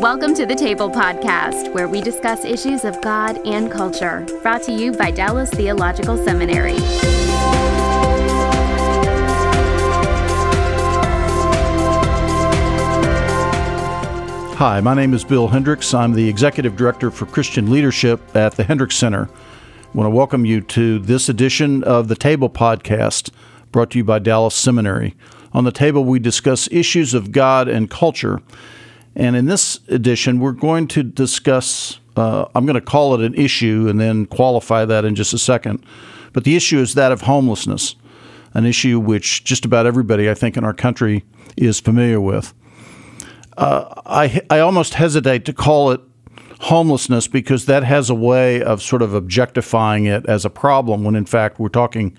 Welcome to the Table Podcast, where we discuss issues of God and culture. Brought to you by Dallas Theological Seminary. Hi, my name is Bill Hendricks. I'm the Executive Director for Christian Leadership at the Hendricks Center. I want to welcome you to this edition of the Table Podcast, brought to you by Dallas Seminary. On the table, we discuss issues of God and culture. And in this edition, we're going to discuss, uh, I'm going to call it an issue and then qualify that in just a second. But the issue is that of homelessness, an issue which just about everybody, I think, in our country is familiar with. Uh, I, I almost hesitate to call it homelessness because that has a way of sort of objectifying it as a problem when in fact we're talking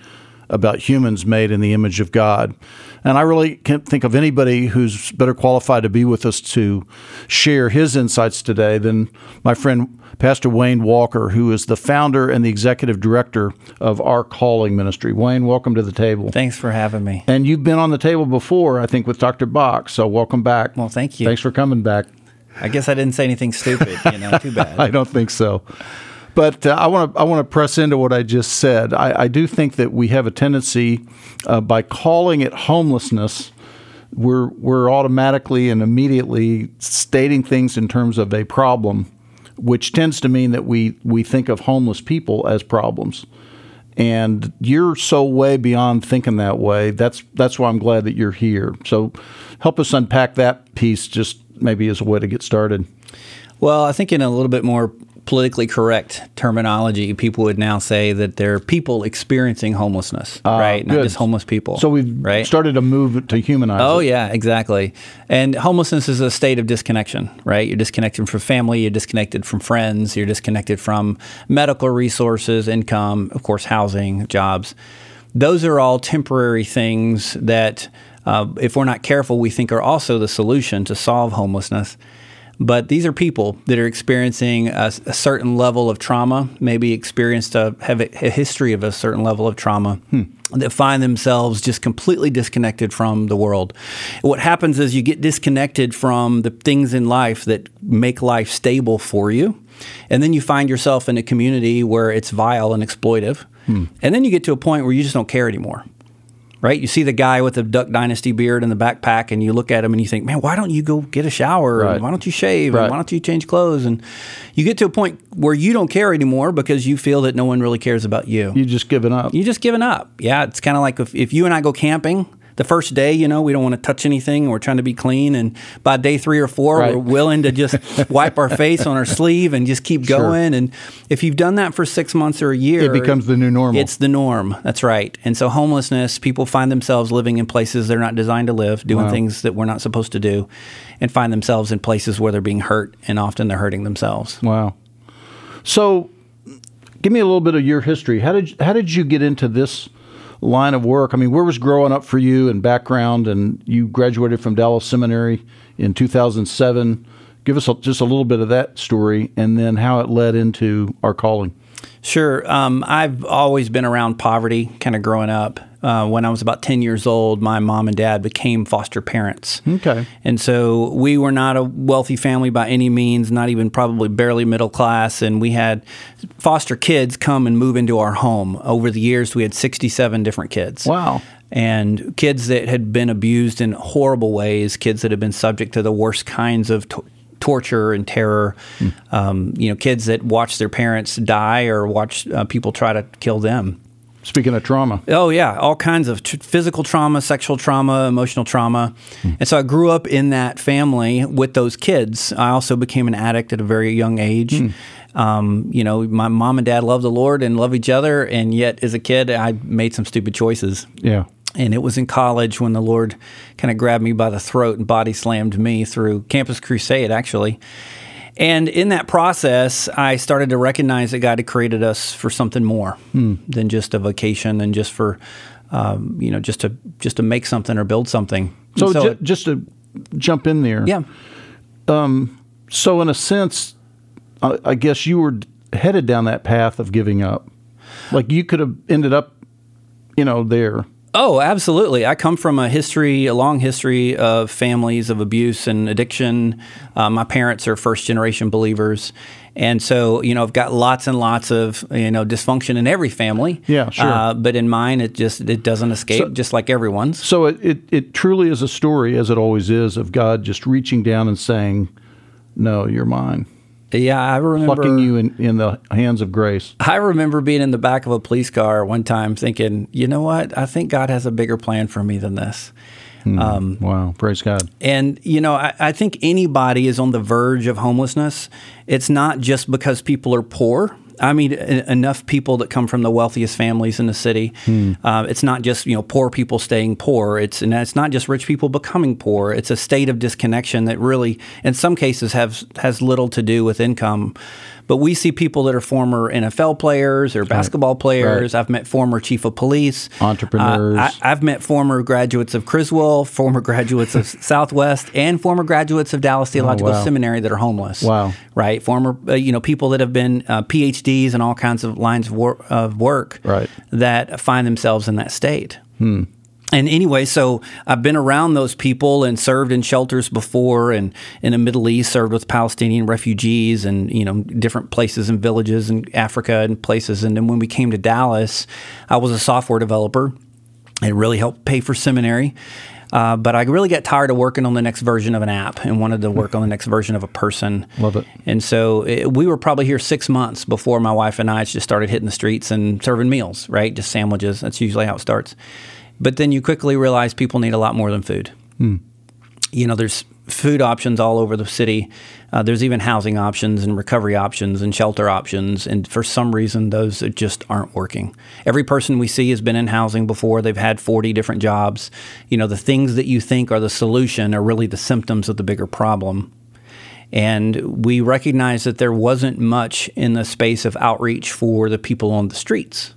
about humans made in the image of God. And I really can't think of anybody who's better qualified to be with us to share his insights today than my friend Pastor Wayne Walker, who is the founder and the executive director of Our Calling Ministry. Wayne, welcome to the table. Thanks for having me. And you've been on the table before, I think, with Dr. Bock. So welcome back. Well, thank you. Thanks for coming back. I guess I didn't say anything stupid. You know, too bad. I don't think so. But uh, I want to I want to press into what I just said. I, I do think that we have a tendency uh, by calling it homelessness, we're we're automatically and immediately stating things in terms of a problem, which tends to mean that we we think of homeless people as problems. And you're so way beyond thinking that way. That's that's why I'm glad that you're here. So help us unpack that piece just maybe as a way to get started. Well, I think in a little bit more politically correct terminology, people would now say that they're people experiencing homelessness, uh, right? Not just homeless people. So we've right? started a move to humanize. Oh it. yeah, exactly. And homelessness is a state of disconnection, right? You're disconnected from family, you're disconnected from friends, you're disconnected from medical resources, income, of course, housing, jobs. Those are all temporary things that, uh, if we're not careful, we think are also the solution to solve homelessness. But these are people that are experiencing a, a certain level of trauma, maybe experienced a, have a, a history of a certain level of trauma. Hmm that find themselves just completely disconnected from the world. What happens is you get disconnected from the things in life that make life stable for you. And then you find yourself in a community where it's vile and exploitive. Hmm. And then you get to a point where you just don't care anymore right? You see the guy with the Duck Dynasty beard and the backpack, and you look at him and you think, man, why don't you go get a shower? Right. why don't you shave? Right. why don't you change clothes? And you get to a point where you don't care anymore because you feel that no one really cares about you. You just given up. You just given up. Yeah, it's kind of like if, if you and I go camping the first day, you know, we don't want to touch anything. We're trying to be clean. And by day three or four, right. we're willing to just wipe our face on our sleeve and just keep sure. going. And if you've done that for six months or a year, it becomes the new normal. It's the norm. That's right. And so homelessness, people find themselves living in places they're not designed to live, doing wow. things that we're not supposed to do, and find themselves in places where they're being hurt. And often they're hurting themselves. Wow. So give me a little bit of your history. How did, how did you get into this? Line of work? I mean, where was growing up for you and background? And you graduated from Dallas Seminary in 2007. Give us a, just a little bit of that story and then how it led into our calling. Sure. Um, I've always been around poverty kind of growing up. Uh, when I was about 10 years old, my mom and dad became foster parents. Okay. And so we were not a wealthy family by any means, not even probably barely middle class. And we had foster kids come and move into our home. Over the years, we had 67 different kids. Wow and kids that had been abused in horrible ways, kids that had been subject to the worst kinds of torture and terror. Mm. Um, you know, kids that watch their parents die or watch uh, people try to kill them. Speaking of trauma. Oh, yeah, all kinds of physical trauma, sexual trauma, emotional trauma. Mm. And so I grew up in that family with those kids. I also became an addict at a very young age. Mm. Um, you know, my mom and dad love the Lord and love each other. And yet, as a kid, I made some stupid choices. Yeah. And it was in college when the Lord kind of grabbed me by the throat and body slammed me through Campus Crusade, actually. And in that process, I started to recognize that God had created us for something more than just a vacation and just for, um, you know, just to just to make something or build something. So, And ju- just to jump in there. yeah, Um, So, in a sense, I, I guess you were headed down that path of giving up. Like you could have ended up, you know, there. Oh, absolutely. I come from a history, a long history of families of abuse and addiction. Uh, my parents are first generation believers. And so, you know, I've got lots and lots of, you know, dysfunction in every family. Yeah, sure. Uh, but in mine, it just, it doesn't escape, So- just like everyone's. So it, it, it truly is a story, as it always is, of God just reaching down and saying, "No, you're mine," Yeah, I remember. plucking you in, in the hands of grace. I remember being in the back of a police car one time thinking, you know what? I think God has a bigger plan for me than this. Um, Wow, praise God. And, you know, I, I think anybody is on the verge of homelessness. It's not just because people are poor. I mean, e- enough people that come from the wealthiest families in the city. Uh, it's not just you know poor people staying poor. It's and it's not just rich people becoming poor. It's a state of disconnection that really, in some cases, has has little to do with income. But we see people that are former NFL players or basketball players. I've met former chief of police, Entrepreneurs. Uh, I, I've met former graduates of Criswell, former graduates of Southwest, and former graduates of Dallas Theological wow. Seminary that are homeless. Wow. Right, former uh, you know people that have been uh, PhDs and all kinds of lines of, wor- of work. Right. That find themselves in that state. And anyway, so I've been around those people and served in shelters before, and in the Middle East, served with Palestinian refugees, and you know different places and villages in Africa and places. And then when we came to Dallas, I was a software developer. It really helped pay for seminary. Uh, but I really got tired of working on the next version of an app and wanted to work on the next version of a person. Love it. And so it, we were probably here six months before my wife and I just started hitting the streets and serving meals, right? Just sandwiches. That's usually how it starts. But then you quickly realize people need a lot more than food. You know, there's food options all over the city. Uh, there's even housing options and recovery options and shelter options. And for some reason, those just aren't working. Every person we see has been in housing before. They've had 40 different jobs. You know, the things that you think are the solution are really the symptoms of the bigger problem. And we recognized that there wasn't much in the space of outreach for the people on the streets.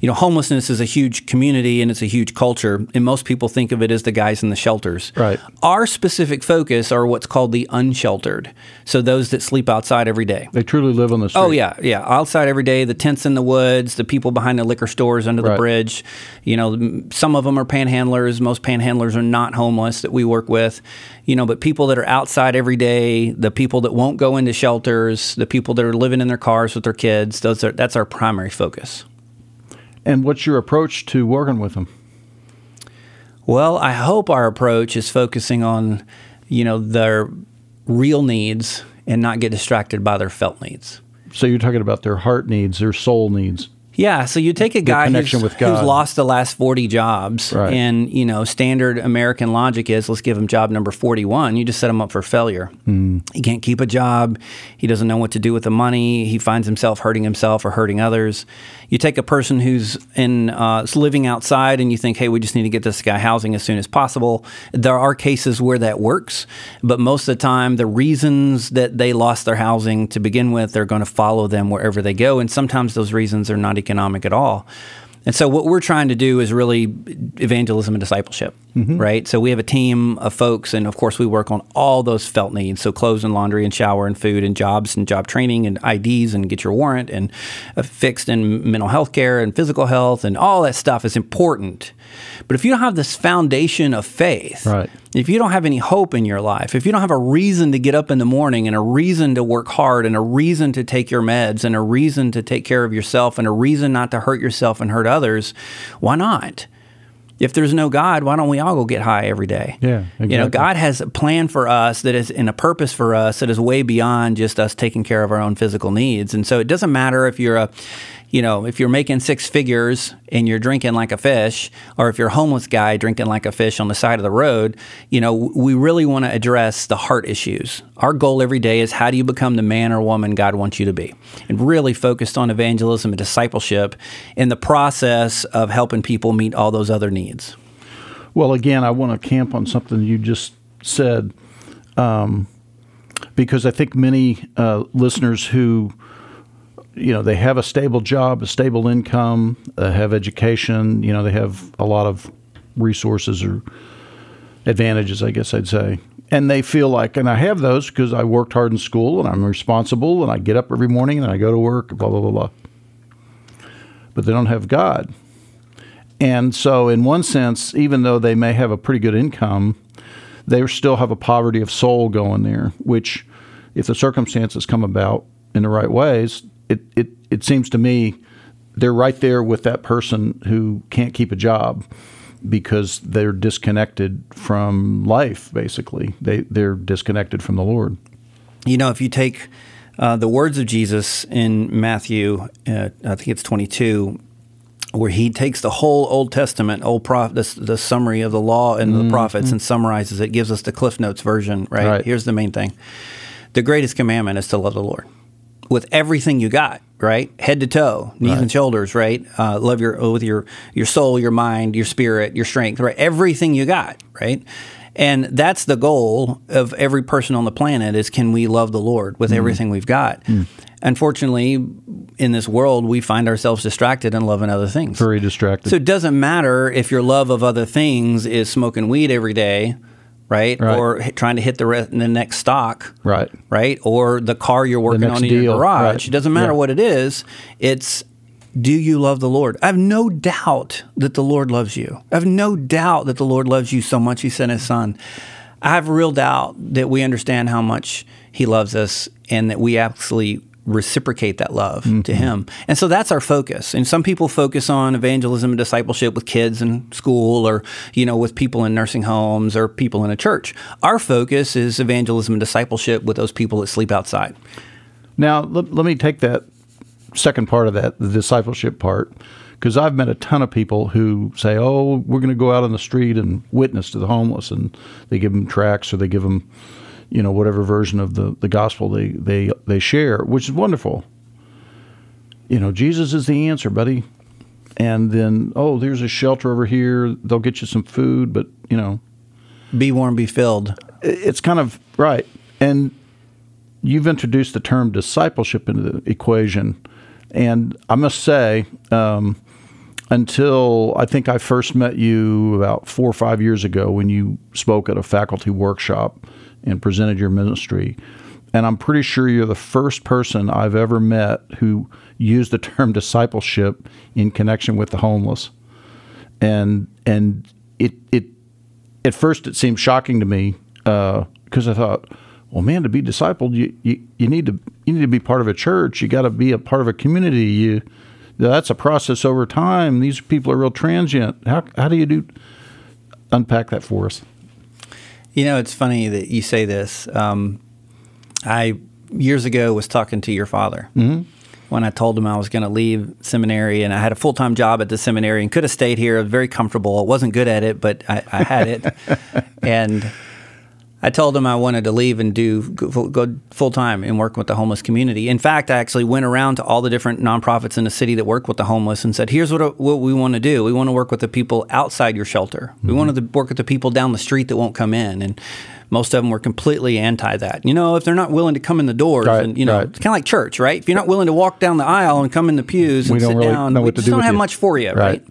You know, homelessness is a huge community and it's a huge culture, and most people think of it as the guys in the shelters. Right. Our specific focus are what's called the unsheltered. So those that sleep outside every day. They truly live on the oh, street. Oh yeah, yeah. Outside every day, the tents in the woods, the people behind the liquor stores under the Right. bridge. You know, some of them are panhandlers. Most panhandlers are not homeless that we work with. You know, but people that are outside every day, the people that won't go into shelters, the people that are living in their cars with their kids. Those are that's our primary focus. And what's your approach to working with them? Well, I hope our approach is focusing on, you know, their real needs and not get distracted by their felt needs. So you're talking about their heart needs, their soul needs. Yeah, so you take a guy who's, who's lost the last 40 jobs, Right. and, you know, standard American logic is let's give him job number 41. You just set him up for failure. Hmm. He can't keep a job. He doesn't know what to do with the money. He finds himself hurting himself or hurting others. You take a person who's in uh, living outside and you think, hey, we just need to get this guy housing as soon as possible. There are cases where that works, but most of the time, the reasons that they lost their housing to begin with are going to follow them wherever they go. And sometimes those reasons are not economic at all. And so, what we're trying to do is really evangelism and discipleship, right? So, we have a team of folks, and of course, we work on all those felt needs. So, clothes and laundry, and shower and food, and jobs and job training, and IDs, and get your warrant, and uh, fixed and mental health care, and physical health, and all that stuff is important. But if you don't have this foundation of faith, Right. If you don't have any hope in your life, if you don't have a reason to get up in the morning and a reason to work hard and a reason to take your meds and a reason to take care of yourself and a reason not to hurt yourself and hurt others, why not? If there's no God, why don't we all go get high every day? Yeah, You know. God has a plan for us that is in a purpose for us that is way beyond just us taking care of our own physical needs. And so it doesn't matter if you're a you know, if you're making six figures and you're drinking like a fish, or if you're a homeless guy drinking like a fish on the side of the road, you know, we really want to address the heart issues. Our goal every day is how do you become the man or woman God wants you to be? And really focused on evangelism and discipleship in the process of helping people meet all those other needs. Well, again, I want to camp on something you just said, um, because I think many uh, listeners who, you know, they have a stable job, a stable income, uh, have education, you know, they have a lot of resources or advantages, I guess I'd say. And they feel like, and I have those because I worked hard in school and I'm responsible and I get up every morning and I go to work, blah, blah, blah, blah. But they don't have God. And so, in one sense, even though they may have a pretty good income, they still have a poverty of soul going there, which, if the circumstances come about in the right ways, it, it, it seems to me they're right there with that person who can't keep a job because they're disconnected from life, basically. They, they're disconnected from the Lord. You know, if you take uh, the words of Jesus in Matthew, uh, I think it's 22, where he takes the whole Old Testament, Old Prophet, the, the, summary of the law and the mm-hmm. prophets, and summarizes it, gives us the Cliff Notes version. Right? right? Here's the main thing: the greatest commandment is to love the Lord with everything you got. Right, head to toe, knees right. and shoulders. Right, uh, love your with your your soul, your mind, your spirit, your strength. Right, everything you got. Right, and that's the goal of every person on the planet is can we love the Lord with mm. everything we've got? Mm. Unfortunately, in this world, we find ourselves distracted and loving other things. Very distracted. So it doesn't matter if your love of other things is smoking weed every day, right? right. Or trying to hit the, re- the next stock, right? Right? Or the car you're working on in deal. your garage. Right. It doesn't matter yeah. what it is. It's do you love the Lord? I have no doubt that the Lord loves you. I have no doubt that the Lord loves you so much He sent His Son. I have real doubt that we understand how much He loves us and that we actually reciprocate that love mm-hmm. to him. And so that's our focus. And some people focus on evangelism and discipleship with kids in school or, you know, with people in nursing homes or people in a church. Our focus is evangelism and discipleship with those people that sleep outside. Now, let, let me take that second part of that, the discipleship part, because I've met a ton of people who say, "Oh, we're going to go out on the street and witness to the homeless," and they give them tracts or they give them, you know, whatever version of the the gospel they they they share, which is wonderful. You know, Jesus is the answer, buddy. And then, oh, there's a shelter over here. They'll get you some food, but you know, be warm, be filled. It's kind of right, and you've introduced the term discipleship into the equation and I must say, um, until I think I first met you about four or five years ago when you spoke at a faculty workshop and presented your ministry. And I'm pretty sure you're the first person I've ever met who used the term discipleship in connection with the homeless. And and it it at first it seemed shocking to me because uh, I thought, well, man, to be discipled, you, you, you need to you need to be part of a church. You got to be a part of a community. You that's a process over time. These people are real transient. How how do you do unpack that for us? You know, it's funny that you say this. Um, I years ago was talking to your father. Mm-hmm when I told him I was going to leave seminary and I had a full time job at the seminary and could have stayed here. very comfortable. I wasn't good at it, but I, I had it. and I told him I wanted to leave and do go full time and work with the homeless community. In fact, I actually went around to all the different nonprofits in the city that work with the homeless and said, "Here's what what we want to do. We want to work with the people outside your shelter. Mm-hmm. We want to work with the people down the street that won't come in." And most of them were completely anti that. You know, if they're not willing to come in the doors, right, and you know, right. it's kind of like church, right? If you're not willing to walk down the aisle and come in the pews and sit really down, we just don't have you. much for you, right? right?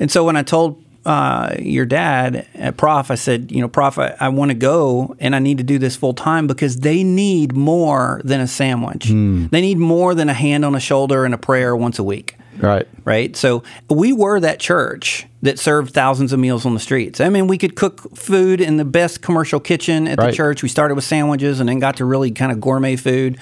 And so when I told uh, your dad, uh, Prof, I said, you know, Prof, I, I want to go and I need to do this full time because they need more than a sandwich. Mm. They need more than a hand on a shoulder and a prayer once a week. Right. Right. So we were that church that served thousands of meals on the streets. I mean, we could cook food in the best commercial kitchen at right. the church. We started with sandwiches and then got to really kind of gourmet food.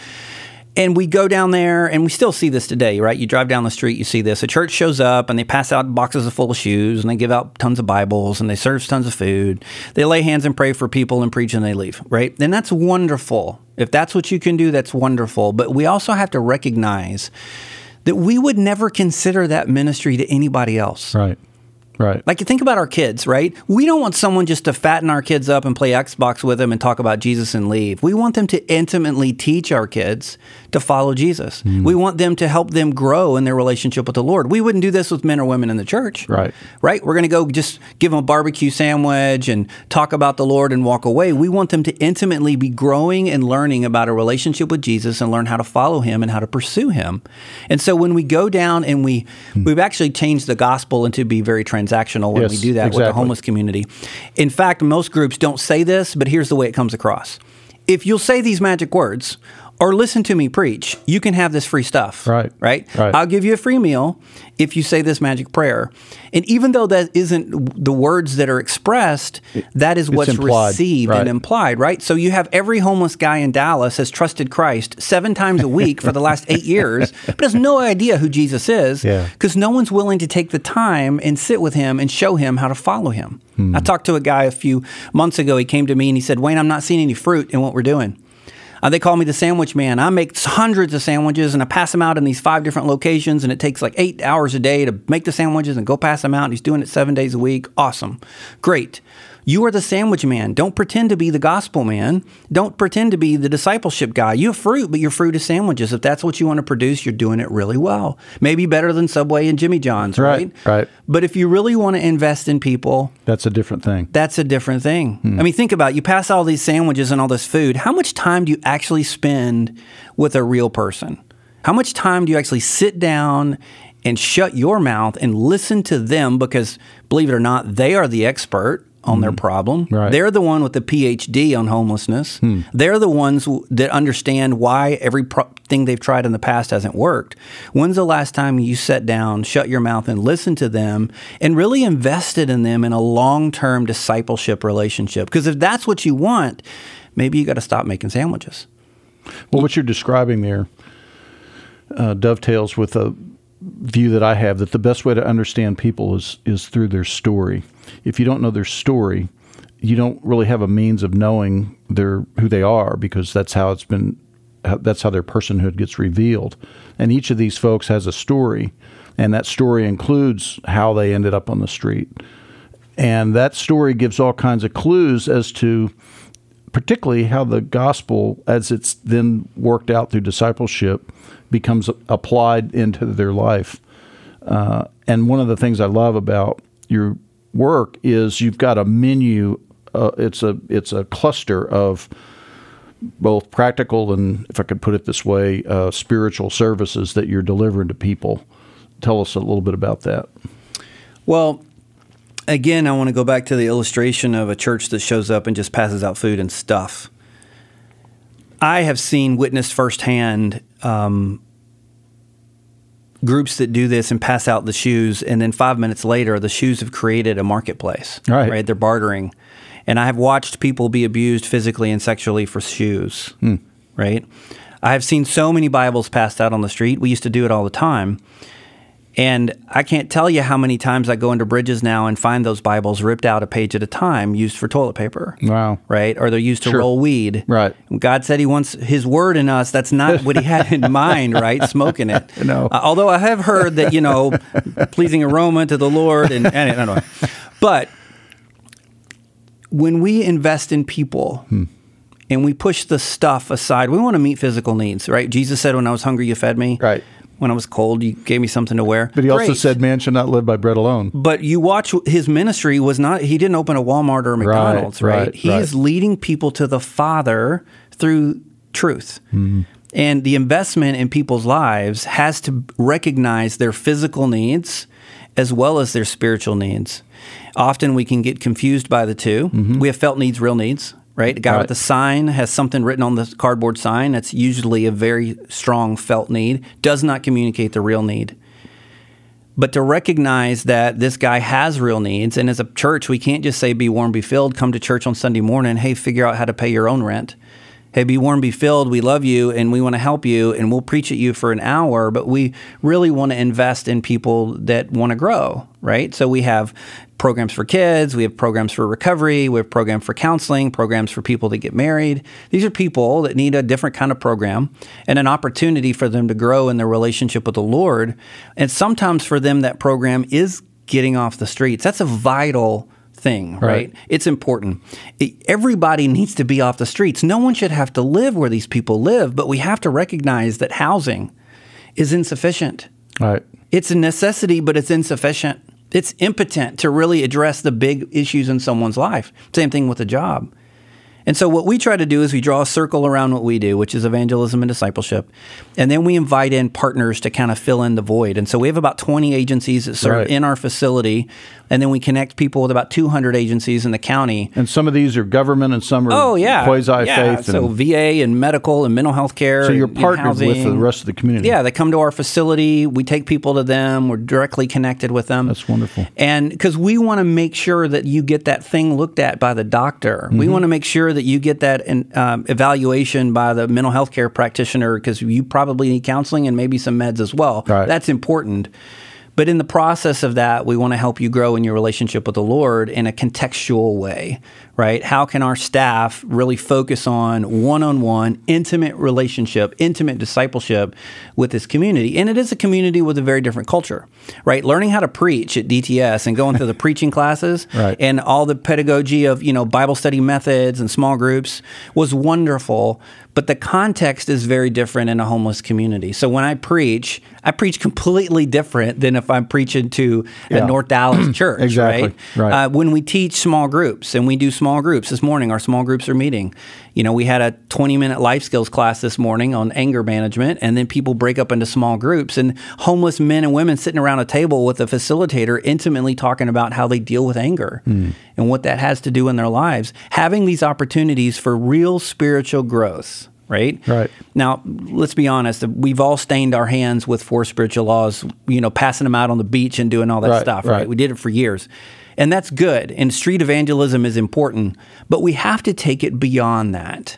And we go down there, and we still see this today, right? You drive down the street, you see this. A church shows up, and they pass out boxes of full of shoes, and they give out tons of Bibles, and they serve tons of food. They lay hands and pray for people and preach, and they leave, right? And that's wonderful. If that's what you can do, that's wonderful. But we also have to recognize that we would never consider that ministry to anybody else. Right. Right. Like you think about our kids, right? We don't want someone just to fatten our kids up and play Xbox with them and talk about Jesus and leave. We want them to intimately teach our kids to follow Jesus. Hmm. We want them to help them grow in their relationship with the Lord. We wouldn't do this with men or women in the church. Right. Right? We're going to go just give them a barbecue sandwich and talk about the Lord and walk away. We want them to intimately be growing and learning about a relationship with Jesus and learn how to follow him and how to pursue him. And so when we go down and we we've actually changed the gospel into be very transactional when Yes, we do that with the homeless community. In fact, most groups don't say this, but here's the way it comes across. If you'll say these magic words or listen to me preach, you can have this free stuff. Right. Right? Right. I'll give you a free meal if you say this magic prayer. And even though that isn't the words that are expressed, that is what's received Right. and implied, right? So you have every homeless guy in Dallas has trusted Christ seven times a week for the last eight years, but has no idea who Jesus is Yeah. because no one's willing to take the time and sit with him and show him how to follow him. Hmm. I talked to a guy a few months ago. He came to me and he said, Wayne, I'm not seeing any fruit in what we're doing. Uh, they call me the sandwich man. I make hundreds of sandwiches and I pass them out in these five different locations, and it takes like eight hours a day to make the sandwiches and go pass them out. And he's doing it seven days a week. Awesome. Great. You are the sandwich man. Don't pretend to be the gospel man. Don't pretend to be the discipleship guy. You have fruit, but your fruit is sandwiches. If that's what you want to produce, you're doing it really well. Maybe better than Subway and Jimmy John's, right? Right, right. But if you really want to invest in people, That's a different thing. that's a different thing. Hmm. I mean, think about it. you pass all these sandwiches and all this food. How much time do you actually spend with a real person? How much time do you actually sit down and shut your mouth and listen to them? Because believe it or not, they are the expert on their problem. Right. They're the one with the PhD on homelessness. They're the ones w- that understand why every pro- thing they've tried in the past hasn't worked. When's the last time you sat down, shut your mouth, and listened to them and really invested in them in a long term discipleship relationship? Because if that's what you want, maybe you got to stop making sandwiches. Well, what you're describing there uh, dovetails with a view that I have that the best way to understand people is is through their story. If you don't know their story, you don't really have a means of knowing their who they are because that's how it's been. That's how their personhood gets revealed, and each of these folks has a story, and that story includes how they ended up on the street, and that story gives all kinds of clues as to particularly how the gospel, as it's then worked out through discipleship, becomes applied into their life. Uh, and one of the things I love about your work is you've got a menu. Uh, it's a it's a cluster of both practical and, if I could put it this way, uh, spiritual services that you're delivering to people. Tell us a little bit about that. Well, again, I want to go back to the illustration of a church that shows up and just passes out food and stuff. I have seen, witnessed firsthand um, groups that do this and pass out the shoes, and then five minutes later, the shoes have created a marketplace. Right. Right. They're bartering. And I have watched people be abused physically and sexually for shoes. Right. I have seen so many Bibles passed out on the street. We used to do it all the time. And I can't tell you how many times I go into bridges now and find those Bibles ripped out a page at a time, used for toilet paper. Wow. Right? Or they're used to Sure. roll weed. Right. God said He wants His word in us. That's not what He had in mind, right? Smoking it. No. Uh, although I have heard that, you know, pleasing aroma to the Lord and, and anyway. But when we invest in people, Hmm. and we push the stuff aside. We want to meet physical needs, right? Jesus said, "When I was hungry, you fed me. Right. When I was cold, you gave me something to wear." But he also said, "Man should not live by bread alone." But you watch his ministry was not. He didn't open a Walmart or a McDonald's, right? right, He right. is leading people to the Father through truth. Mm-hmm. And the investment in people's lives has to recognize their physical needs as well as their spiritual needs. Often we can get confused by the 2 mm-hmm. We have felt needs, real needs, right? A guy Right. with a sign has something written on the cardboard sign that's usually a very strong felt need, does not communicate the real need but to recognize that this guy has real needs and as a church we can't just say be warm be filled come to church on sunday morning hey figure out how to pay your own rent hey be warm be filled we love you and we want to help you and we'll preach at you for an hour but we really want to invest in people that want to grow right so we have programs for kids we have programs for recovery we have programs for counseling programs for people that get married these are people that need a different kind of program and an opportunity for them to grow in their relationship with the lord and sometimes for them that program is getting off the streets. That's a vital thing, right? Right. It's important. It- everybody needs to be off the streets. No one should have to live where these people live, but we have to recognize that housing is insufficient. Right. It's a necessity, but it's insufficient. It's impotent to really address the big issues in someone's life. Same thing with a job. And so, what we try to do is we draw a circle around what we do, which is evangelism and discipleship. And then we invite in partners to kind of fill in the void. And so, we have about 20 agencies that serve Right. in our facility. And then we connect people with about 200 agencies in the county. And some of these are government and some are Oh, yeah. quasi yeah. faith. So, and, VA and medical and mental health care. so you're partnered with the rest of the community. Yeah, they come to our facility. We take people to them. We're directly connected with them. That's wonderful. And because we want to make sure that you get that thing looked at by the doctor, Mm-hmm. we want to make sure that you get that in, um, evaluation by the mental health care practitioner because you probably need counseling and maybe some meds as well. Right. That's important. But in the process of that, we want to help you grow in your relationship with the Lord in a contextual way, right? How can our staff really focus on one on one, intimate relationship, intimate discipleship with this community? And it is a community with a very different culture, right? Learning how to preach at DTS and going through the preaching classes Right. and all the pedagogy of, you know, Bible study methods and small groups was wonderful. But the context is very different in a homeless community. So when I preach, I preach completely different than if I'm preaching to Yeah. a North Dallas church. Exactly, Right. right. Uh, when we teach small groups, and we do small groups this morning, our small groups are meeting. You know, we had a 20 minute life skills class this morning on anger management, and then people break up into small groups, and homeless men and women sitting around a table with a facilitator intimately talking about how they deal with anger Hmm. and what that has to do in their lives. Having these opportunities for real spiritual growth. Right. Right. Now, let's be honest. We've all stained our hands with four spiritual laws. You know, passing them out on the beach and doing all that Right, stuff. right. right? We did it for years. And that's good. And street evangelism is important, but we have to take it beyond that,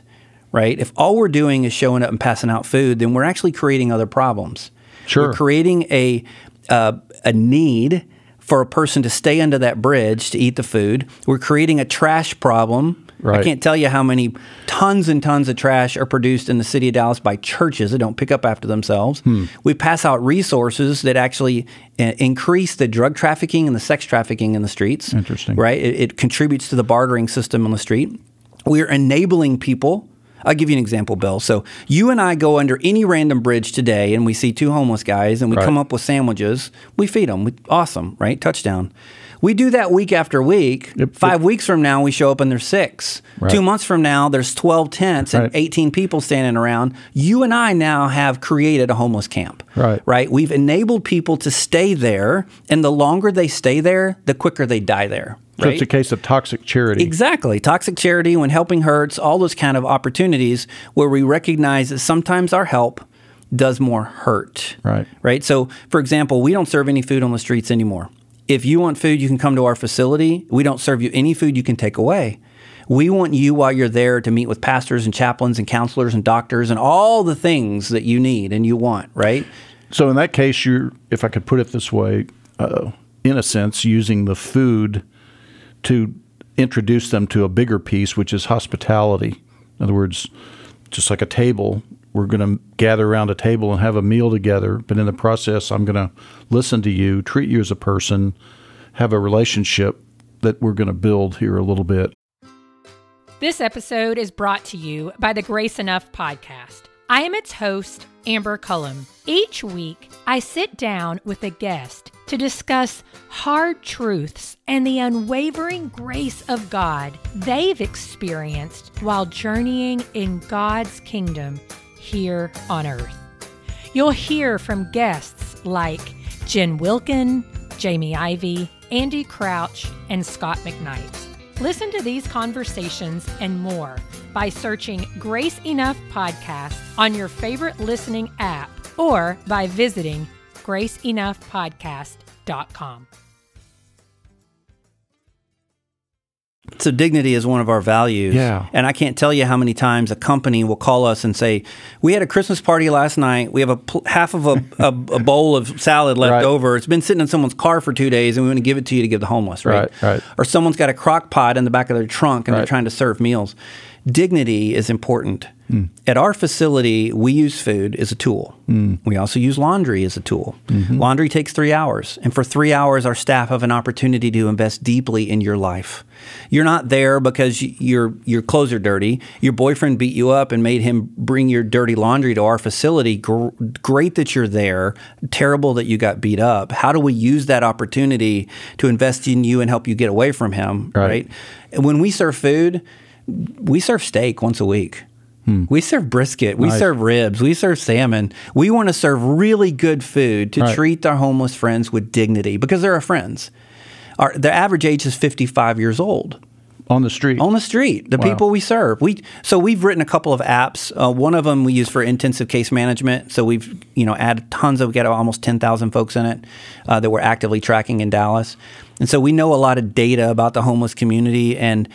right? If all we're doing is showing up and passing out food, then we're actually creating other problems. Sure. We're creating a, uh, a need for a person to stay under that bridge to eat the food. We're creating a trash problem. I can't tell you how many tons and tons of trash are produced in the city of Dallas by churches that don't pick up after themselves. Hmm. We pass out resources that actually uh, increase the drug trafficking and the sex trafficking in the streets. Interesting. Right? It, it contributes to the bartering system on the street. We're enabling people. I'll give you an example, Bill. So you and I go under any random bridge today and we see two homeless guys and we Right. come up with sandwiches. We feed them. We, awesome, right? Touchdown. We do that week after week. Yep. Five weeks from now, we show up and there's six. Right. Two months from now, there's 12 tents and Right. 18 people standing around. You and I now have created a homeless camp. Right. Right. We've enabled people to stay there. And the longer they stay there, the quicker they die there. So Right? it's a case of toxic charity. Exactly. Toxic charity, when helping hurts, all those kind of opportunities where we recognize that sometimes our help does more hurt. Right. Right. So, for example, we don't serve any food on the streets anymore. If you want food, you can come to our facility. We don't serve you any food you can take away. We want you while you're there to meet with pastors and chaplains and counselors and doctors and all the things that you need and you want, right? So in that case, you're, if I could put it this way, uh, in a sense, using the food to introduce them to a bigger piece, which is hospitality. In other words, just like a table, we're going to gather around a table and have a meal together. But in the process, I'm going to listen to you, treat you as a person, have a relationship that we're going to build here a little bit. This episode is brought to you by the Grace Enough podcast. I am its host, Amber Cullum. Each week, I sit down with a guest to discuss hard truths and the unwavering grace of God they've experienced while journeying in God's kingdom here on earth. You'll hear from guests like Jen Wilkin, Jamie Ivey, Andy Crouch, and Scot McKnight. Listen to these conversations and more by searching Grace Enough Podcast on your favorite listening app or by visiting graceenoughpodcast.com. So dignity is one of our values. Yeah. And I can't tell you how many times a company will call us and say, "We had a Christmas party last night. We have a pl- half of a, a, a bowl of salad left Right. over. It's been sitting in someone's car for two days, and we want to give it to you to give the homeless." Right. Right, right. Or someone's got a crock pot in the back of their trunk, and they're trying to serve meals. Dignity is important. At our facility, we use food as a tool. We also use laundry as a tool. Laundry takes three hours. And for three hours, our staff have an opportunity to invest deeply in your life. You're not there because your, your clothes are dirty. Your boyfriend beat you up and made him bring your dirty laundry to our facility. Gr- great that you're there. Terrible that you got beat up. How do we use that opportunity to invest in you and help you get away from him? Right. right? And when we serve food, we serve steak once a week. We serve brisket. We Nice. serve ribs. We serve salmon. We want to serve really good food to Right. treat our homeless friends with dignity because they're our friends. Our, the average age is 55 years old on the street. on the street. The Wow. people we serve. We so we've written a couple of apps. Uh, one of them we use for intensive case management. So we've you know added tons of we got almost ten thousand folks in it uh, that we're actively tracking in Dallas, and so we know a lot of data about the homeless community and.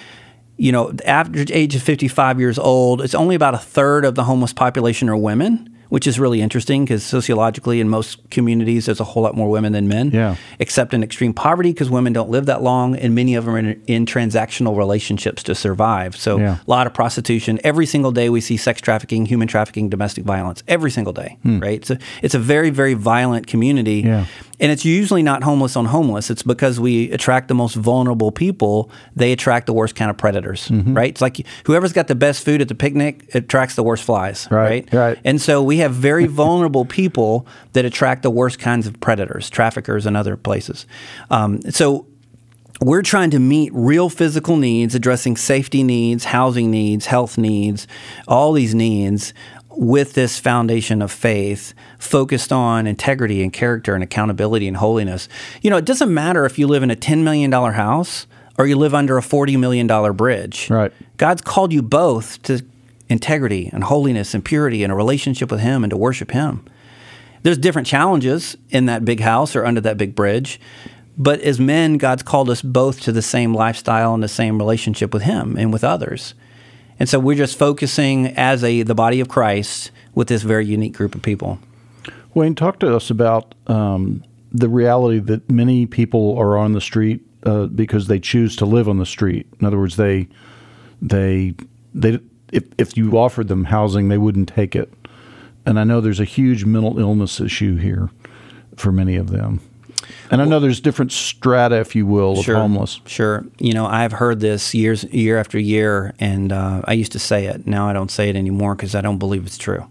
You know, the average age of 55 years old, it's only about a third of the homeless population are women, which is really interesting because sociologically, in most communities, there's a whole lot more women than men Yeah. except in extreme poverty because women don't live that long and many of them are in, in transactional relationships to survive. So Yeah. a lot of prostitution. Every single day we see sex trafficking, human trafficking, domestic violence. Every single day, right? So it's a very, very violent community. Hmm. Yeah. And it's usually not homeless on homeless. It's because we attract the most vulnerable people. They attract the worst kind of predators, Mm-hmm. right? It's like whoever's got the best food at the picnic attracts the worst flies, Right, right? right. And so we have very vulnerable people that attract the worst kinds of predators, traffickers, and other places. Um, so we're trying to meet real physical needs, addressing safety needs, housing needs, health needs, all these needs with this foundation of faith focused on integrity and character and accountability and holiness. You know, it doesn't matter if you live in a $10 million house or you live under a $40 million bridge. Right. God's called you both to integrity and holiness and purity and a relationship with Him and to worship Him. There's different challenges in that big house or under that big bridge. But as men, God's called us both to the same lifestyle and the same relationship with Him and with others. And so we're just focusing as a the body of Christ with this very unique group of people. Wayne, talk to us about um, the reality that many people are on the street uh, because they choose to live on the street. In other words, they they they if if you offered them housing, they wouldn't take it. And I know there's a huge mental illness issue here for many of them. And I know there's different strata, if you will, of homeless. Sure. You know, I've heard this years, year after year, and uh, I used to say it. Now I don't say it anymore because I don't believe it's true.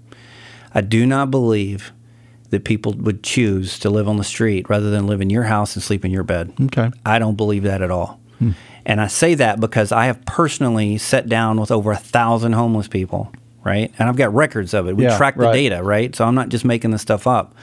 I do not believe that people would choose to live on the street rather than live in your house and sleep in your bed. Okay. I don't believe that at all. And I say that because I have personally sat down with over a thousand homeless people, right? And I've got records of it. We Yeah, track the right. data, right? So I'm not just making this stuff up.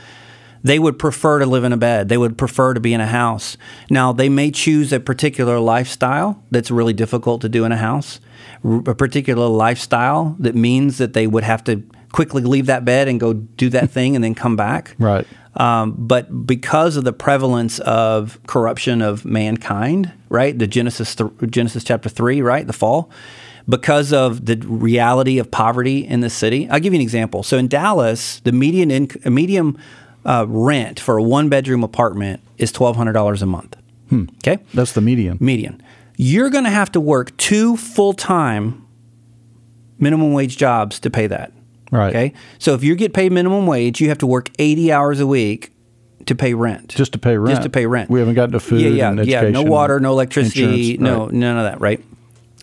They would prefer to live in a bed. They would prefer to be in a house. Now, they may choose a particular lifestyle that's really difficult to do in a house, a particular lifestyle that means that they would have to quickly leave that bed and go do that thing and then come back. Right. Um, but because of the prevalence of corruption of mankind, right? The Genesis th- Genesis chapter three, right? The fall. Because of the reality of poverty in the city, I'll give you an example. So in Dallas, the median inc- medium uh, rent for a one bedroom apartment is twelve hundred dollars a month. Okay, That's the median. median. You're going to have to work two full time minimum wage jobs to pay that. Right. Okay. So if you get paid minimum wage, you have to work 80 hours a week to pay rent. Just to pay rent. Just to pay rent. We haven't gotten to food Yeah, yeah, and yeah. No water, no electricity, no right. none of that, right?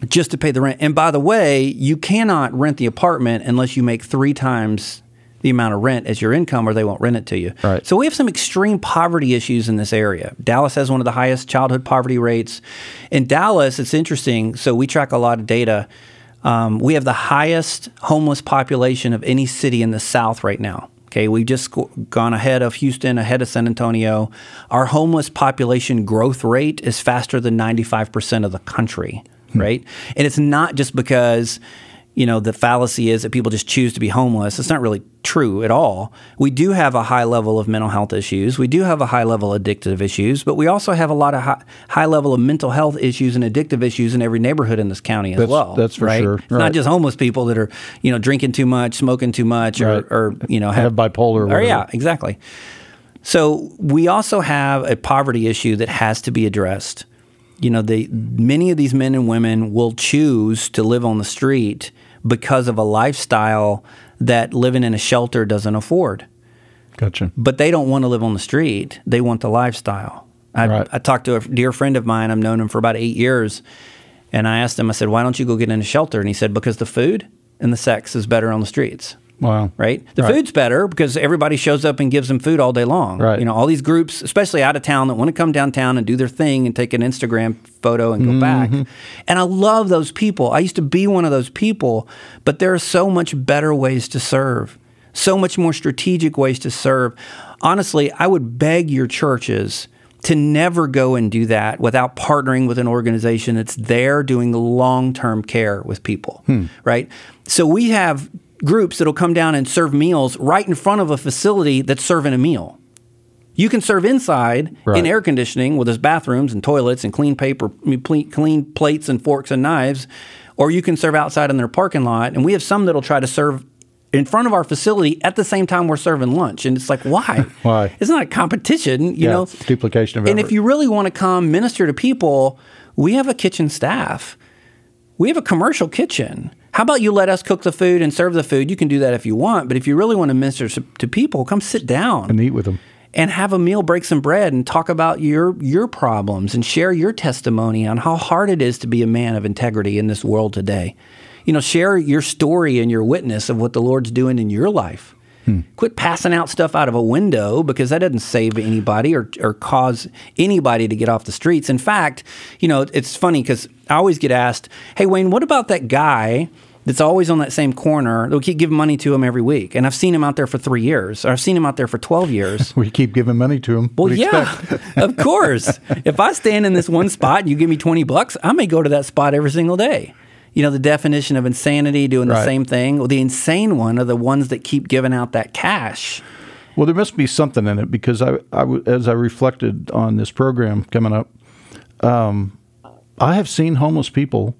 Just to pay the rent. And by the way, you cannot rent the apartment unless you make three times the amount of rent as your income or they won't rent it to you. Right. So we have some extreme poverty issues in this area. Dallas has one of the highest childhood poverty rates. In Dallas, it's interesting. So we track a lot of data. Um, we have the highest homeless population of any city in the South right now. Okay, we've just gone ahead of Houston, ahead of San Antonio. Our homeless population growth rate is faster than 95% of the country, right? And it's not just because you know, the fallacy is that people just choose to be homeless. It's not really true at all. We do have a high level of mental health issues. We do have a high level of addictive issues, but we also have a lot of high, high level of mental health issues and addictive issues in every neighborhood in this county as That's- well. that's for right? sure. It's not just homeless people that are, you know, drinking too much, smoking too much, or, Right. or you know, Have bipolar or Or yeah, exactly. So we also have a poverty issue that has to be addressed. You know, the many of these men and women will choose to live on the street because of a lifestyle that living in a shelter doesn't afford. Gotcha. But they don't want to live on the street. They want the lifestyle. I, Right. I talked to a dear friend of mine. I've known him for about eight years. And I asked him, I said, why don't you go get in a shelter? And he said, because the food and the sex is better on the streets. Wow. Right? The Right. food's better because everybody shows up and gives them food all day long. Right. You know, all these groups, especially out of town, that want to come downtown and do their thing and take an Instagram photo and go Mm-hmm. back. And I love those people. I used to be one of those people, but there are so much better ways to serve, so much more strategic ways to serve. Honestly, I would beg your churches to never go and do that without partnering with an organization that's there doing long term care with people, right? So we have groups that'll come down and serve meals right in front of a facility that's serving a meal. You can serve inside Right. in air conditioning with its bathrooms and toilets and clean paper, I mean, ple- clean plates and forks and knives, or you can serve outside in their parking lot. And we have some that'll try to serve in front of our facility at the same time we're serving lunch. And it's like, why? Why? It's not a competition, you Yeah, know. it's duplication of effort. And if you really want to come minister to people, we have a kitchen staff. We have a commercial kitchen. How about you let us cook the food and serve the food? You can do that if you want, but if you really want to minister to people, come sit down and eat with them. and have a meal, break some bread, and talk about your your problems and share your testimony on how hard it is to be a man of integrity in this world today. You know, share your story and your witness of what the Lord's doing in your life. Hmm. Quit passing out stuff out of a window because that doesn't save anybody or, or cause anybody to get off the streets. In fact, you know, it's funny because I always get asked, hey, Wayne, what about that guy that's always on that same corner. They'll keep giving money to him every week. And I've seen him out there for three years, or I've seen him out there for 12 years. We keep giving money to him. Well, yeah, of course. If I stand in this one spot and you give me 20 bucks, I may go to that spot every single day. You know, the definition of insanity, doing the Right. same thing. Well, the insane one are the ones that keep giving out that cash. Well, there must be something in it because I, I as I reflected on this program coming up, um, I have seen homeless people,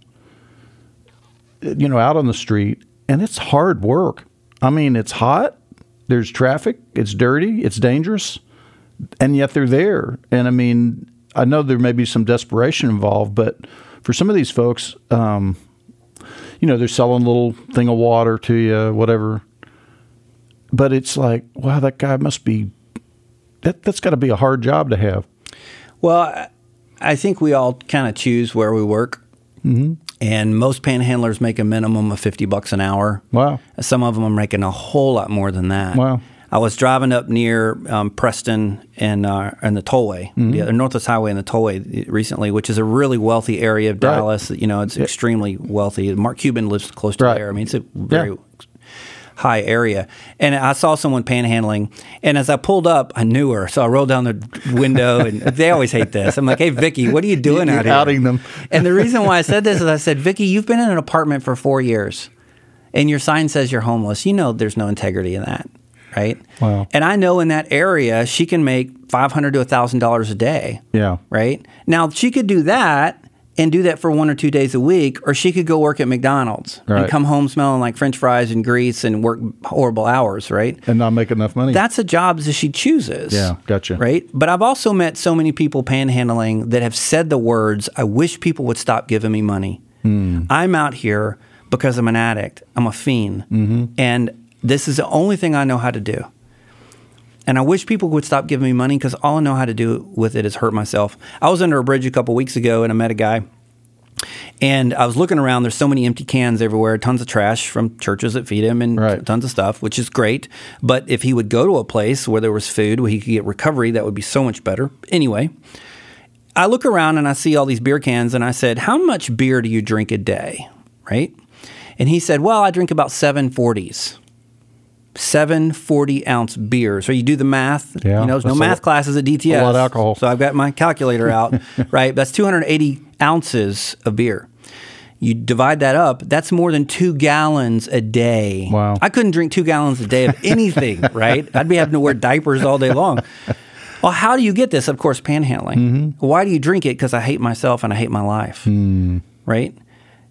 you know, out on the street, and it's hard work. I mean, it's hot. There's traffic. It's dirty. It's dangerous, and yet they're there. And I mean, I know there may be some desperation involved, but for some of these folks, um, you know, they're selling a little thing of water to you, whatever but it's like, wow, that guy must be that that's got to be a hard job to have. Well, I- think we all kind of choose where we work. Mm-hmm. And most panhandlers make a minimum of 50 bucks an hour. Wow. Some of them are making a whole lot more than that. Wow. I was driving up near um, Preston and uh, and the Tollway, Mm-hmm. the, Northwest Highway and the Tollway recently, which is a really wealthy area of Right. Dallas. You know, it's extremely wealthy. Mark Cuban lives close to Right. there. I mean, it's a very Yeah. High area. And I saw someone panhandling, and as I pulled up, I knew her, so I rolled down the window. And they always hate this. I'm like, "Hey, Vicky, what are you doing You're out here?" outing them. And the reason why I said this is I said, Vicky, you've been in an apartment for four years, and your sign says you're homeless. You know there's no integrity in that, right? Wow. And I know in that area she can make five hundred to thousand dollars a day. Yeah. Right now she could do that and do that for one or two days a week, or she could go work at McDonald's Right. and come home smelling like French fries and grease and work horrible hours. Right. And not make enough money. That's a job that she chooses. Yeah, gotcha. Right? But I've also met so many people panhandling that have said the words, I wish people would stop giving me money. Hmm. I'm out here because I'm an addict, I'm a fiend, Mm-hmm. and this is the only thing I know how to do. And I wish people would stop giving me money because all I know how to do with it is hurt myself. I was under a bridge a couple weeks ago and I met a guy. And I was looking around. There's so many empty cans everywhere, tons of trash from churches that feed him, and Right. tons of stuff, which is great. But if he would go to a place where there was food, where he could get recovery, that would be so much better. Anyway, I look around and I see all these beer cans, and I said, "How much beer do you drink a day?" Right? And he said, "Well, I drink about seven forties." Seven 40 ounce beers. So you do the math. Yeah, you know, there's no math lot- classes at DTS. a lot of alcohol. So I've got my calculator out, right? That's 280 ounces of beer. You divide that up, that's more than two gallons a day. Wow. I couldn't drink two gallons a day of anything, right? I'd be having to wear diapers all day long. Well, how do you get this? Of course, panhandling. Mm-hmm. Why do you drink it? Because I hate myself and I hate my life, Hmm. right?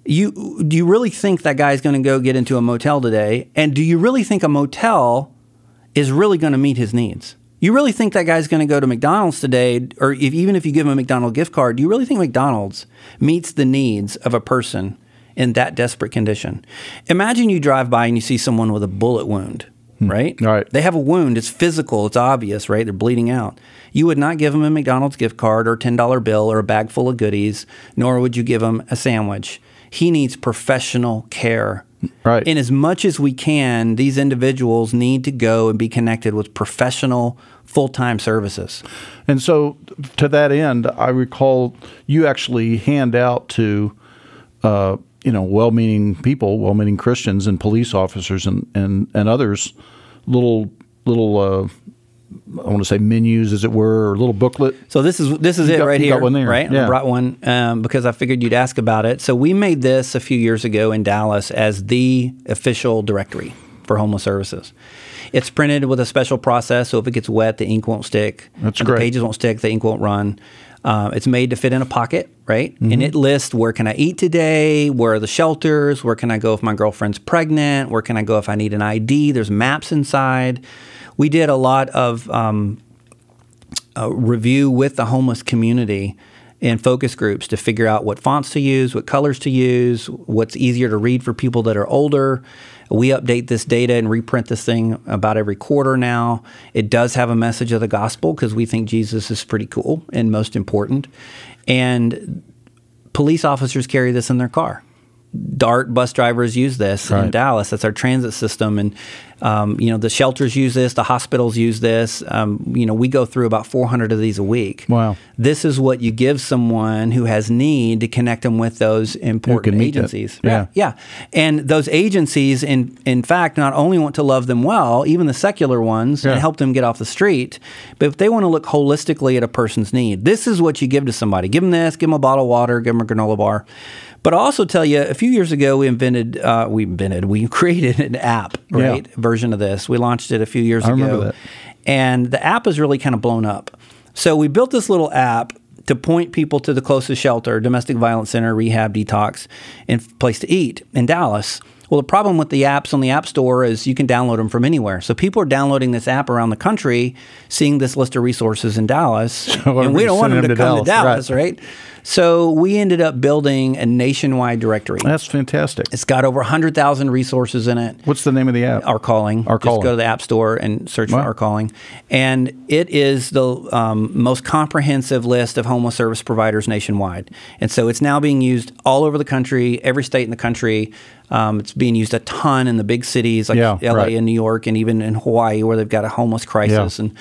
You do you really think that guy's going to go get into a motel today? And do you really think a motel is really going to meet his needs? You really think that guy's going to go to McDonald's today, or if, even if you give him a McDonald's gift card, do you really think McDonald's meets the needs of a person in that desperate condition. Imagine you drive by and you see someone with a bullet wound, hmm. right? Right. They have a wound. It's physical. It's obvious, right? They're bleeding out. You would not give them a McDonald's gift card or a $10 bill or a bag full of goodies, nor would you give them a sandwich. He needs professional care. Right. In as much as we can, these individuals need to go and be connected with professional full time services. And so, to that end, I recall you actually hand out to, uh, you know, well-meaning people, well-meaning Christians, and police officers, and and and others, little little. Uh, I want to say menus, as it were, or a little booklet. So this is this is You it got- right you here, got one there, right? yeah. I brought one um, because I figured you'd ask about it. So we made this a few years ago in Dallas as the official directory for homeless services. It's printed with a special process, so if it gets wet, the ink won't stick. That's the great. pages won't stick, the ink won't run. Uh, it's made to fit in a pocket, right? Mm-hmm. And it lists where can I eat today, where are the shelters, where can I go if my girlfriend's pregnant, where can I go if I need an ID. There's maps inside. We did a lot of um, uh, review with the homeless community in focus groups to figure out what fonts to use, what colors to use, what's easier to read for people that are older. We update this data and reprint this thing about every quarter now. It does have a message of the gospel because we think Jesus is pretty cool and most important. And police officers carry this in their car. DART bus drivers use this in Dallas. That's our transit system, and um, you know the shelters use this, the hospitals use this. Um, you know we go through about 400 of these a week. Wow. This is what you give someone who has need to connect them with those important agencies. Yeah. yeah, and those agencies, in in fact, not only want to love them well, even the secular ones, Yeah. and help them get off the street, but if they want to look holistically at a person's need, this is what you give to somebody. Give them this, give them a bottle of water, give them a granola bar. But I'll also tell you, a few years ago, we invented, uh, we invented, we created an app, Yeah. right? Version of this. We launched it a few years I ago. remember that. And the app is really kind of blown up. So we built this little app to point people to the closest shelter, domestic violence center, rehab, detox, and place to eat in Dallas. Well, the problem with the apps on the App Store is you can download them from anywhere. So people are downloading this app around the country, seeing this list of resources in Dallas, and we don't want them sending to come to to Dallas, Dallas, right? So we ended up building a nationwide directory. That's fantastic. It's got over 100,000 resources in it. What's the name of the app? Our Calling. Our Calling. Just go to the App Store and search for Our Calling. And it is the um, most comprehensive list of homeless service providers nationwide. And so it's now being used all over the country, every state in the country. Um, it's being used a ton in the big cities like Yeah, LA right. and New York, and even in Hawaii, where they've got a homeless crisis. Yeah. And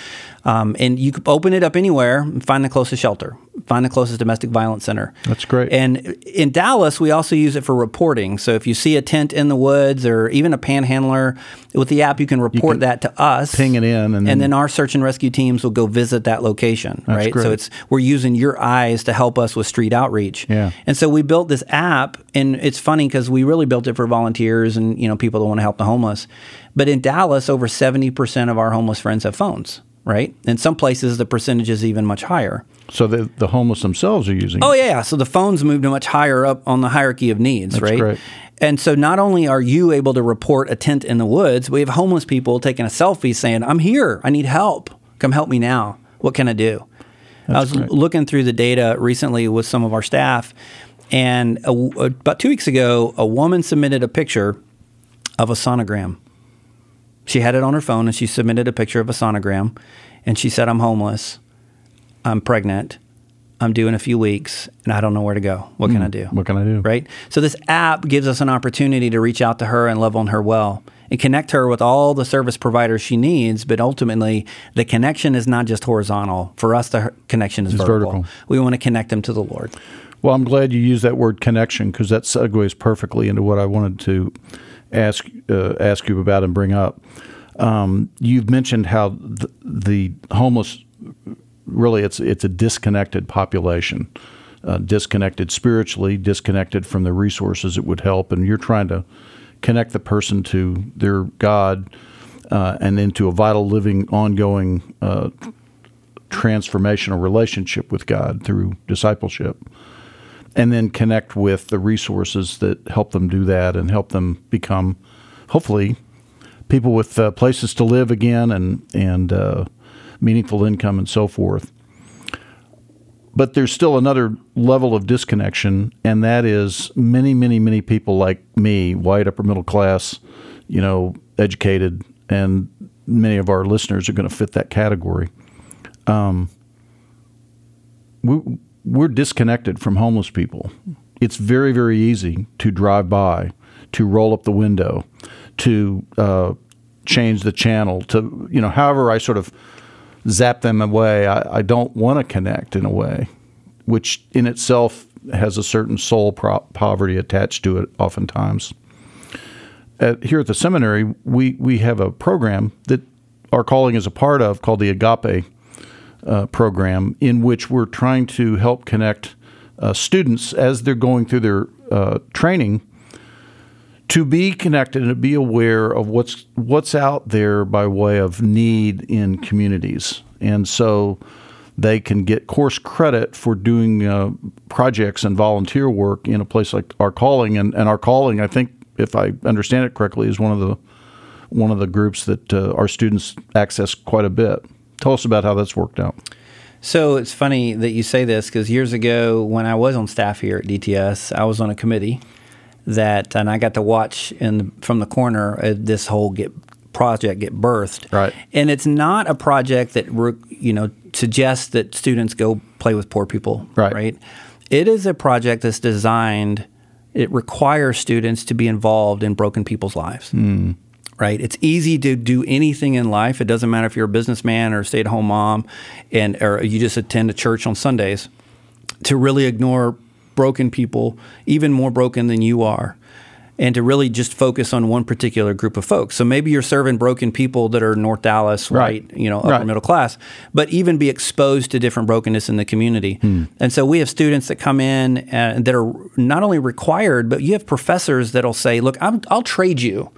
um, and you can open it up anywhere and find the closest shelter, find the closest domestic violence center. That's great. And in Dallas, we also use it for reporting. So if you see a tent in the woods or even a panhandler, with the app, you can report can that to us. ping it in and then- then our search and rescue teams will go visit that location. Right. great. So it's we're using your eyes to help us with street outreach. Yeah. And so we built this app, and it's funny because we really built it for volunteers and you know people that want to help the homeless. But in Dallas, over seventy percent of our homeless friends have phones. Right. In some places, the percentage is even much higher. so the the homeless themselves are using. Oh yeah, so the phones moved much higher up on the hierarchy of needs, That's right? great. And so not only are you able to report a tent in the woods, we have homeless people taking a selfie saying, "I'm here. I need help. Come help me now. What can I do?" That's I was looking through the data recently with some of our staff, and a, about two weeks ago, a woman submitted a picture of a sonogram. She had it on her phone, and she submitted a picture of a sonogram, and she said, "I'm homeless. I'm pregnant. I'm due in a few weeks, and I don't know where to go. What can hmm. I do? What can I do? Right? So this app gives us an opportunity to reach out to her and love on her well and connect her with all the service providers she needs. But ultimately, the connection is not just horizontal. For us, the connection is vertical. vertical. We want to connect them to the Lord. Well, I'm glad you used that word connection because that segues perfectly into what I wanted to ask uh, ask you about and bring up. Um, you've mentioned how the, the homeless really it's it's a disconnected population, uh, disconnected spiritually, disconnected from the resources that would help, and you're trying to connect the person to their God uh, and into a vital, living, ongoing uh, transformational relationship with God through discipleship and then connect with the resources that help them do that and help them become, hopefully, people with uh, places to live again and and uh, meaningful income and so forth. but there's still another level of disconnection, and that is many, many, many people like me, white, upper middle class, you know, educated, and many of our listeners are going to fit that category. Um, we, we're disconnected from homeless people. It's very, very easy to drive by, to roll up the window, to uh, change the channel, to, you know, however I sort of zap them away. I, I don't want to connect in a way, which in itself has a certain soul pro- poverty attached to it oftentimes. At, here at the seminary, we, we have a program that our calling is a part of called the Agape uh, program, in which we're trying to help connect uh, students as they're going through their uh, training to be connected and to be aware of what's what's out there by way of need in communities, and so they can get course credit for doing uh, projects and volunteer work in a place like our calling. And, and our calling, I think, if I understand it correctly, is one of the one of the groups that uh, our students access quite a bit. Tell us about how that's worked out. So it's funny that you say this because years ago, when I was on staff here at DTS, I was on a committee that, and I got to watch in from the corner uh, this whole get project get birthed. Right. And it's not a project that you know suggests that students go play with poor people. Right. Right. It is a project that's designed. It requires students to be involved in broken people's lives. Mm right? It's easy to do anything in life. It doesn't matter if you're a businessman or a stay-at-home mom, and or you just attend a church on Sundays. To really ignore broken people, even more broken than you are, and to really just focus on one particular group of folks. So maybe you're serving broken people that are North Dallas, right? right you know, upper right. middle class, but even be exposed to different brokenness in the community. Hmm. And so we have students that come in and that are not only required, but you have professors that'll say, "Look, i will trade you."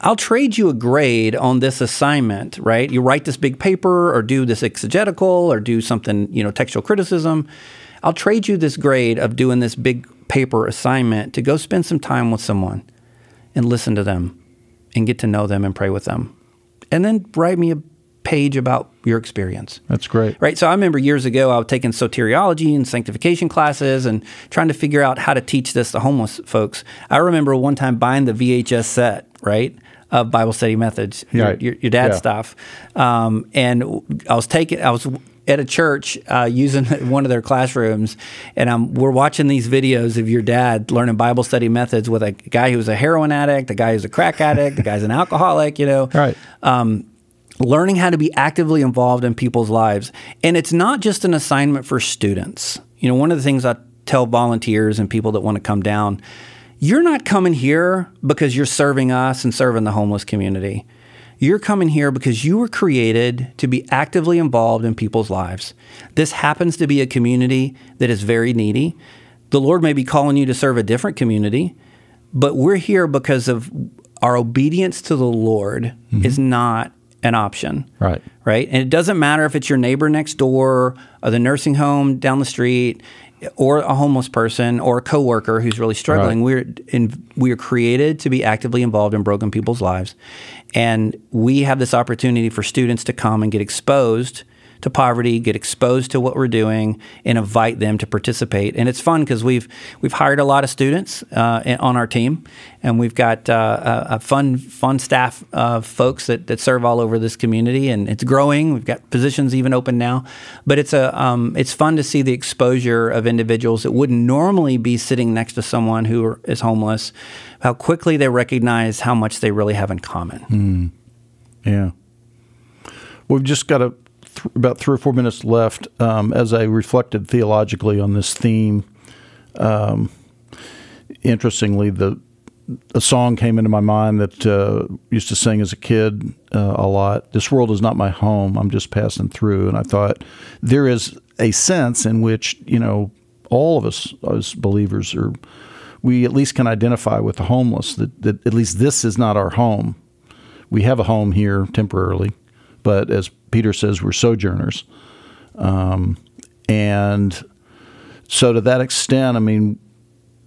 I'll trade you a grade on this assignment, right? You write this big paper or do this exegetical or do something, you know, textual criticism. I'll trade you this grade of doing this big paper assignment to go spend some time with someone and listen to them and get to know them and pray with them. And then write me a page about your experience. That's great. Right. So I remember years ago, I was taking soteriology and sanctification classes and trying to figure out how to teach this to homeless folks. I remember one time buying the VHS set, right? Of Bible study methods, right. your, your, your dad's yeah. stuff, um, and I was taking, I was at a church uh, using one of their classrooms, and um, we're watching these videos of your dad learning Bible study methods with a guy who's a heroin addict, a guy who's a crack addict, the guy's an alcoholic, you know. Right. Um, learning how to be actively involved in people's lives. And it's not just an assignment for students. You know, one of the things I tell volunteers and people that want to come down, you're not coming here because you're serving us and serving the homeless community. You're coming here because you were created to be actively involved in people's lives. This happens to be a community that is very needy. The Lord may be calling you to serve a different community, but we're here because of our obedience to the Lord mm-hmm. is not an option. Right. Right. And it doesn't matter if it's your neighbor next door or the nursing home down the street or a homeless person or a coworker who's really struggling. Right. We're in, we are created to be actively involved in broken people's lives, and we have this opportunity for students to come and get exposed to poverty, get exposed to what we're doing, and invite them to participate. And it's fun because we've we've hired a lot of students uh, on our team, and we've got uh, a, fun fun staff of folks that, that serve all over this community, and it's growing. We've got positions even open now, but it's a um, it's fun to see the exposure of individuals that wouldn't normally be sitting next to someone who is homeless. How quickly they recognize how much they really have in common. Mm. Yeah. We've just got a th- about three or four minutes left um, as I reflected theologically on this theme. Um, interestingly, the a song came into my mind that uh, used to sing as a kid uh, a lot. This world is not my home. I'm just passing through. And I thought there is a sense in which you know all of us as believers are we at least can identify with the homeless that, that at least this is not our home. We have a home here temporarily, but as Peter says, we're sojourners. Um, and so, to that extent, I mean,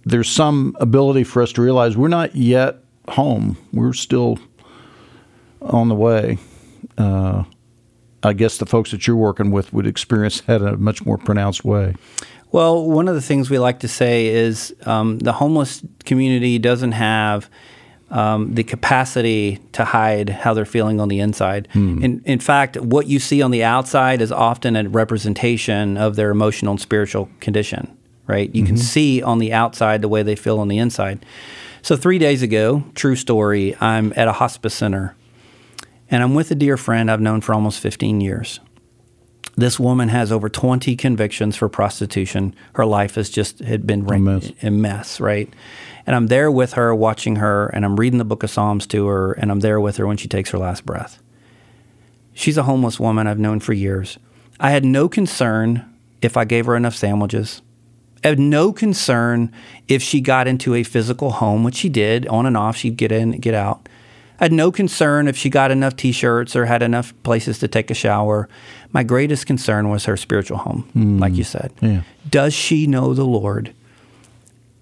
there's some ability for us to realize we're not yet home. We're still on the way. Uh, I guess the folks that you're working with would experience that in a much more pronounced way. Well, one of the things we like to say is um, the homeless community doesn't have um, the capacity to hide how they're feeling on the inside. Hmm. In, in fact, what you see on the outside is often a representation of their emotional and spiritual condition, right? You can Mm-hmm. see on the outside the way they feel on the inside. So, three days ago, true story, I'm at a hospice center and I'm with a dear friend I've known for almost 15 years. This woman has over 20 convictions for prostitution. Her life has just had been ran- mess. a mess, right? And I'm there with her, watching her, and I'm reading the book of Psalms to her, and I'm there with her when she takes her last breath. She's a homeless woman I've known for years. I had no concern if I gave her enough sandwiches. I had no concern if she got into a physical home, which she did on and off. She'd get in, get out. I had no concern if she got enough t shirts or had enough places to take a shower. My greatest concern was her spiritual home, like you said. Yeah. Does she know the Lord?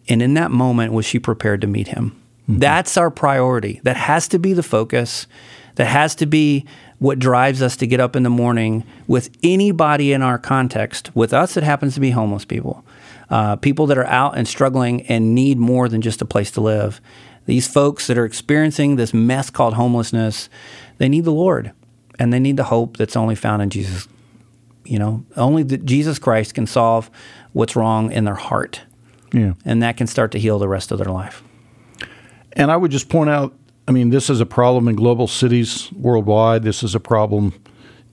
And in that moment, was she prepared to meet him? That's our priority. That has to be the focus. That has to be what drives us to get up in the morning with anybody in our context. With us, it happens to be homeless people, uh, people that are out and struggling and need more than just a place to live. These folks that are experiencing this mess called homelessness, they need the Lord and they need the hope that's only found in Jesus. You know, only that Jesus Christ can solve what's wrong in their heart Yeah. and that can start to heal the rest of their life. And I would just point out I mean, this is a problem in global cities worldwide. This is a problem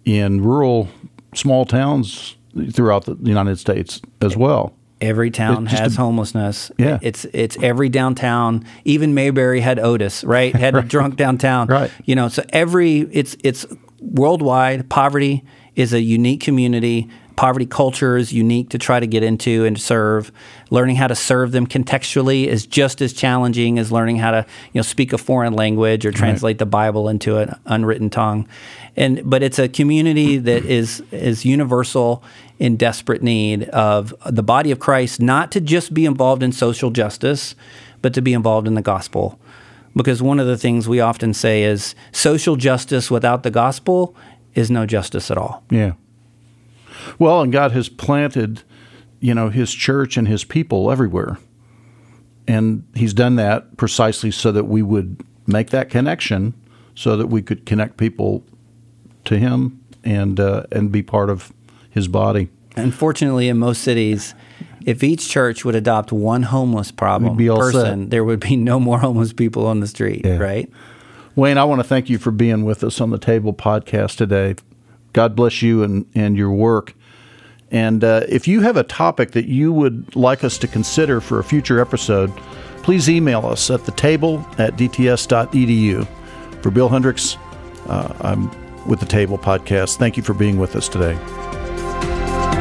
in rural, small towns throughout the United States as well. Every town has a- homelessness. Yeah. It's it's every downtown. Even Mayberry had Otis, right? Had a drunk downtown. Right. You know, so every it's it's worldwide. Poverty is a unique community. Poverty culture is unique to try to get into and serve. Learning how to serve them contextually is just as challenging as learning how to, you know, speak a foreign language or translate the Bible into an unwritten tongue. And but it's a community that is is universal in desperate need of the body of Christ not to just be involved in social justice, but to be involved in the gospel. Because one of the things we often say is social justice without the gospel is no justice at all. Yeah. Well, and God has planted, you know, His church and His people everywhere, and He's done that precisely so that we would make that connection, so that we could connect people to Him and uh, and be part of His body. Unfortunately, in most cities, if each church would adopt one homeless problem We'd be all person, set. there would be no more homeless people on the street, Yeah. right? Wayne, I want to thank you for being with us on the Table podcast today. God bless you and, and your work. And uh, if you have a topic that you would like us to consider for a future episode, please email us at the table at dts.edu. For Bill Hendricks, uh, I'm with the Table podcast. Thank you for being with us today.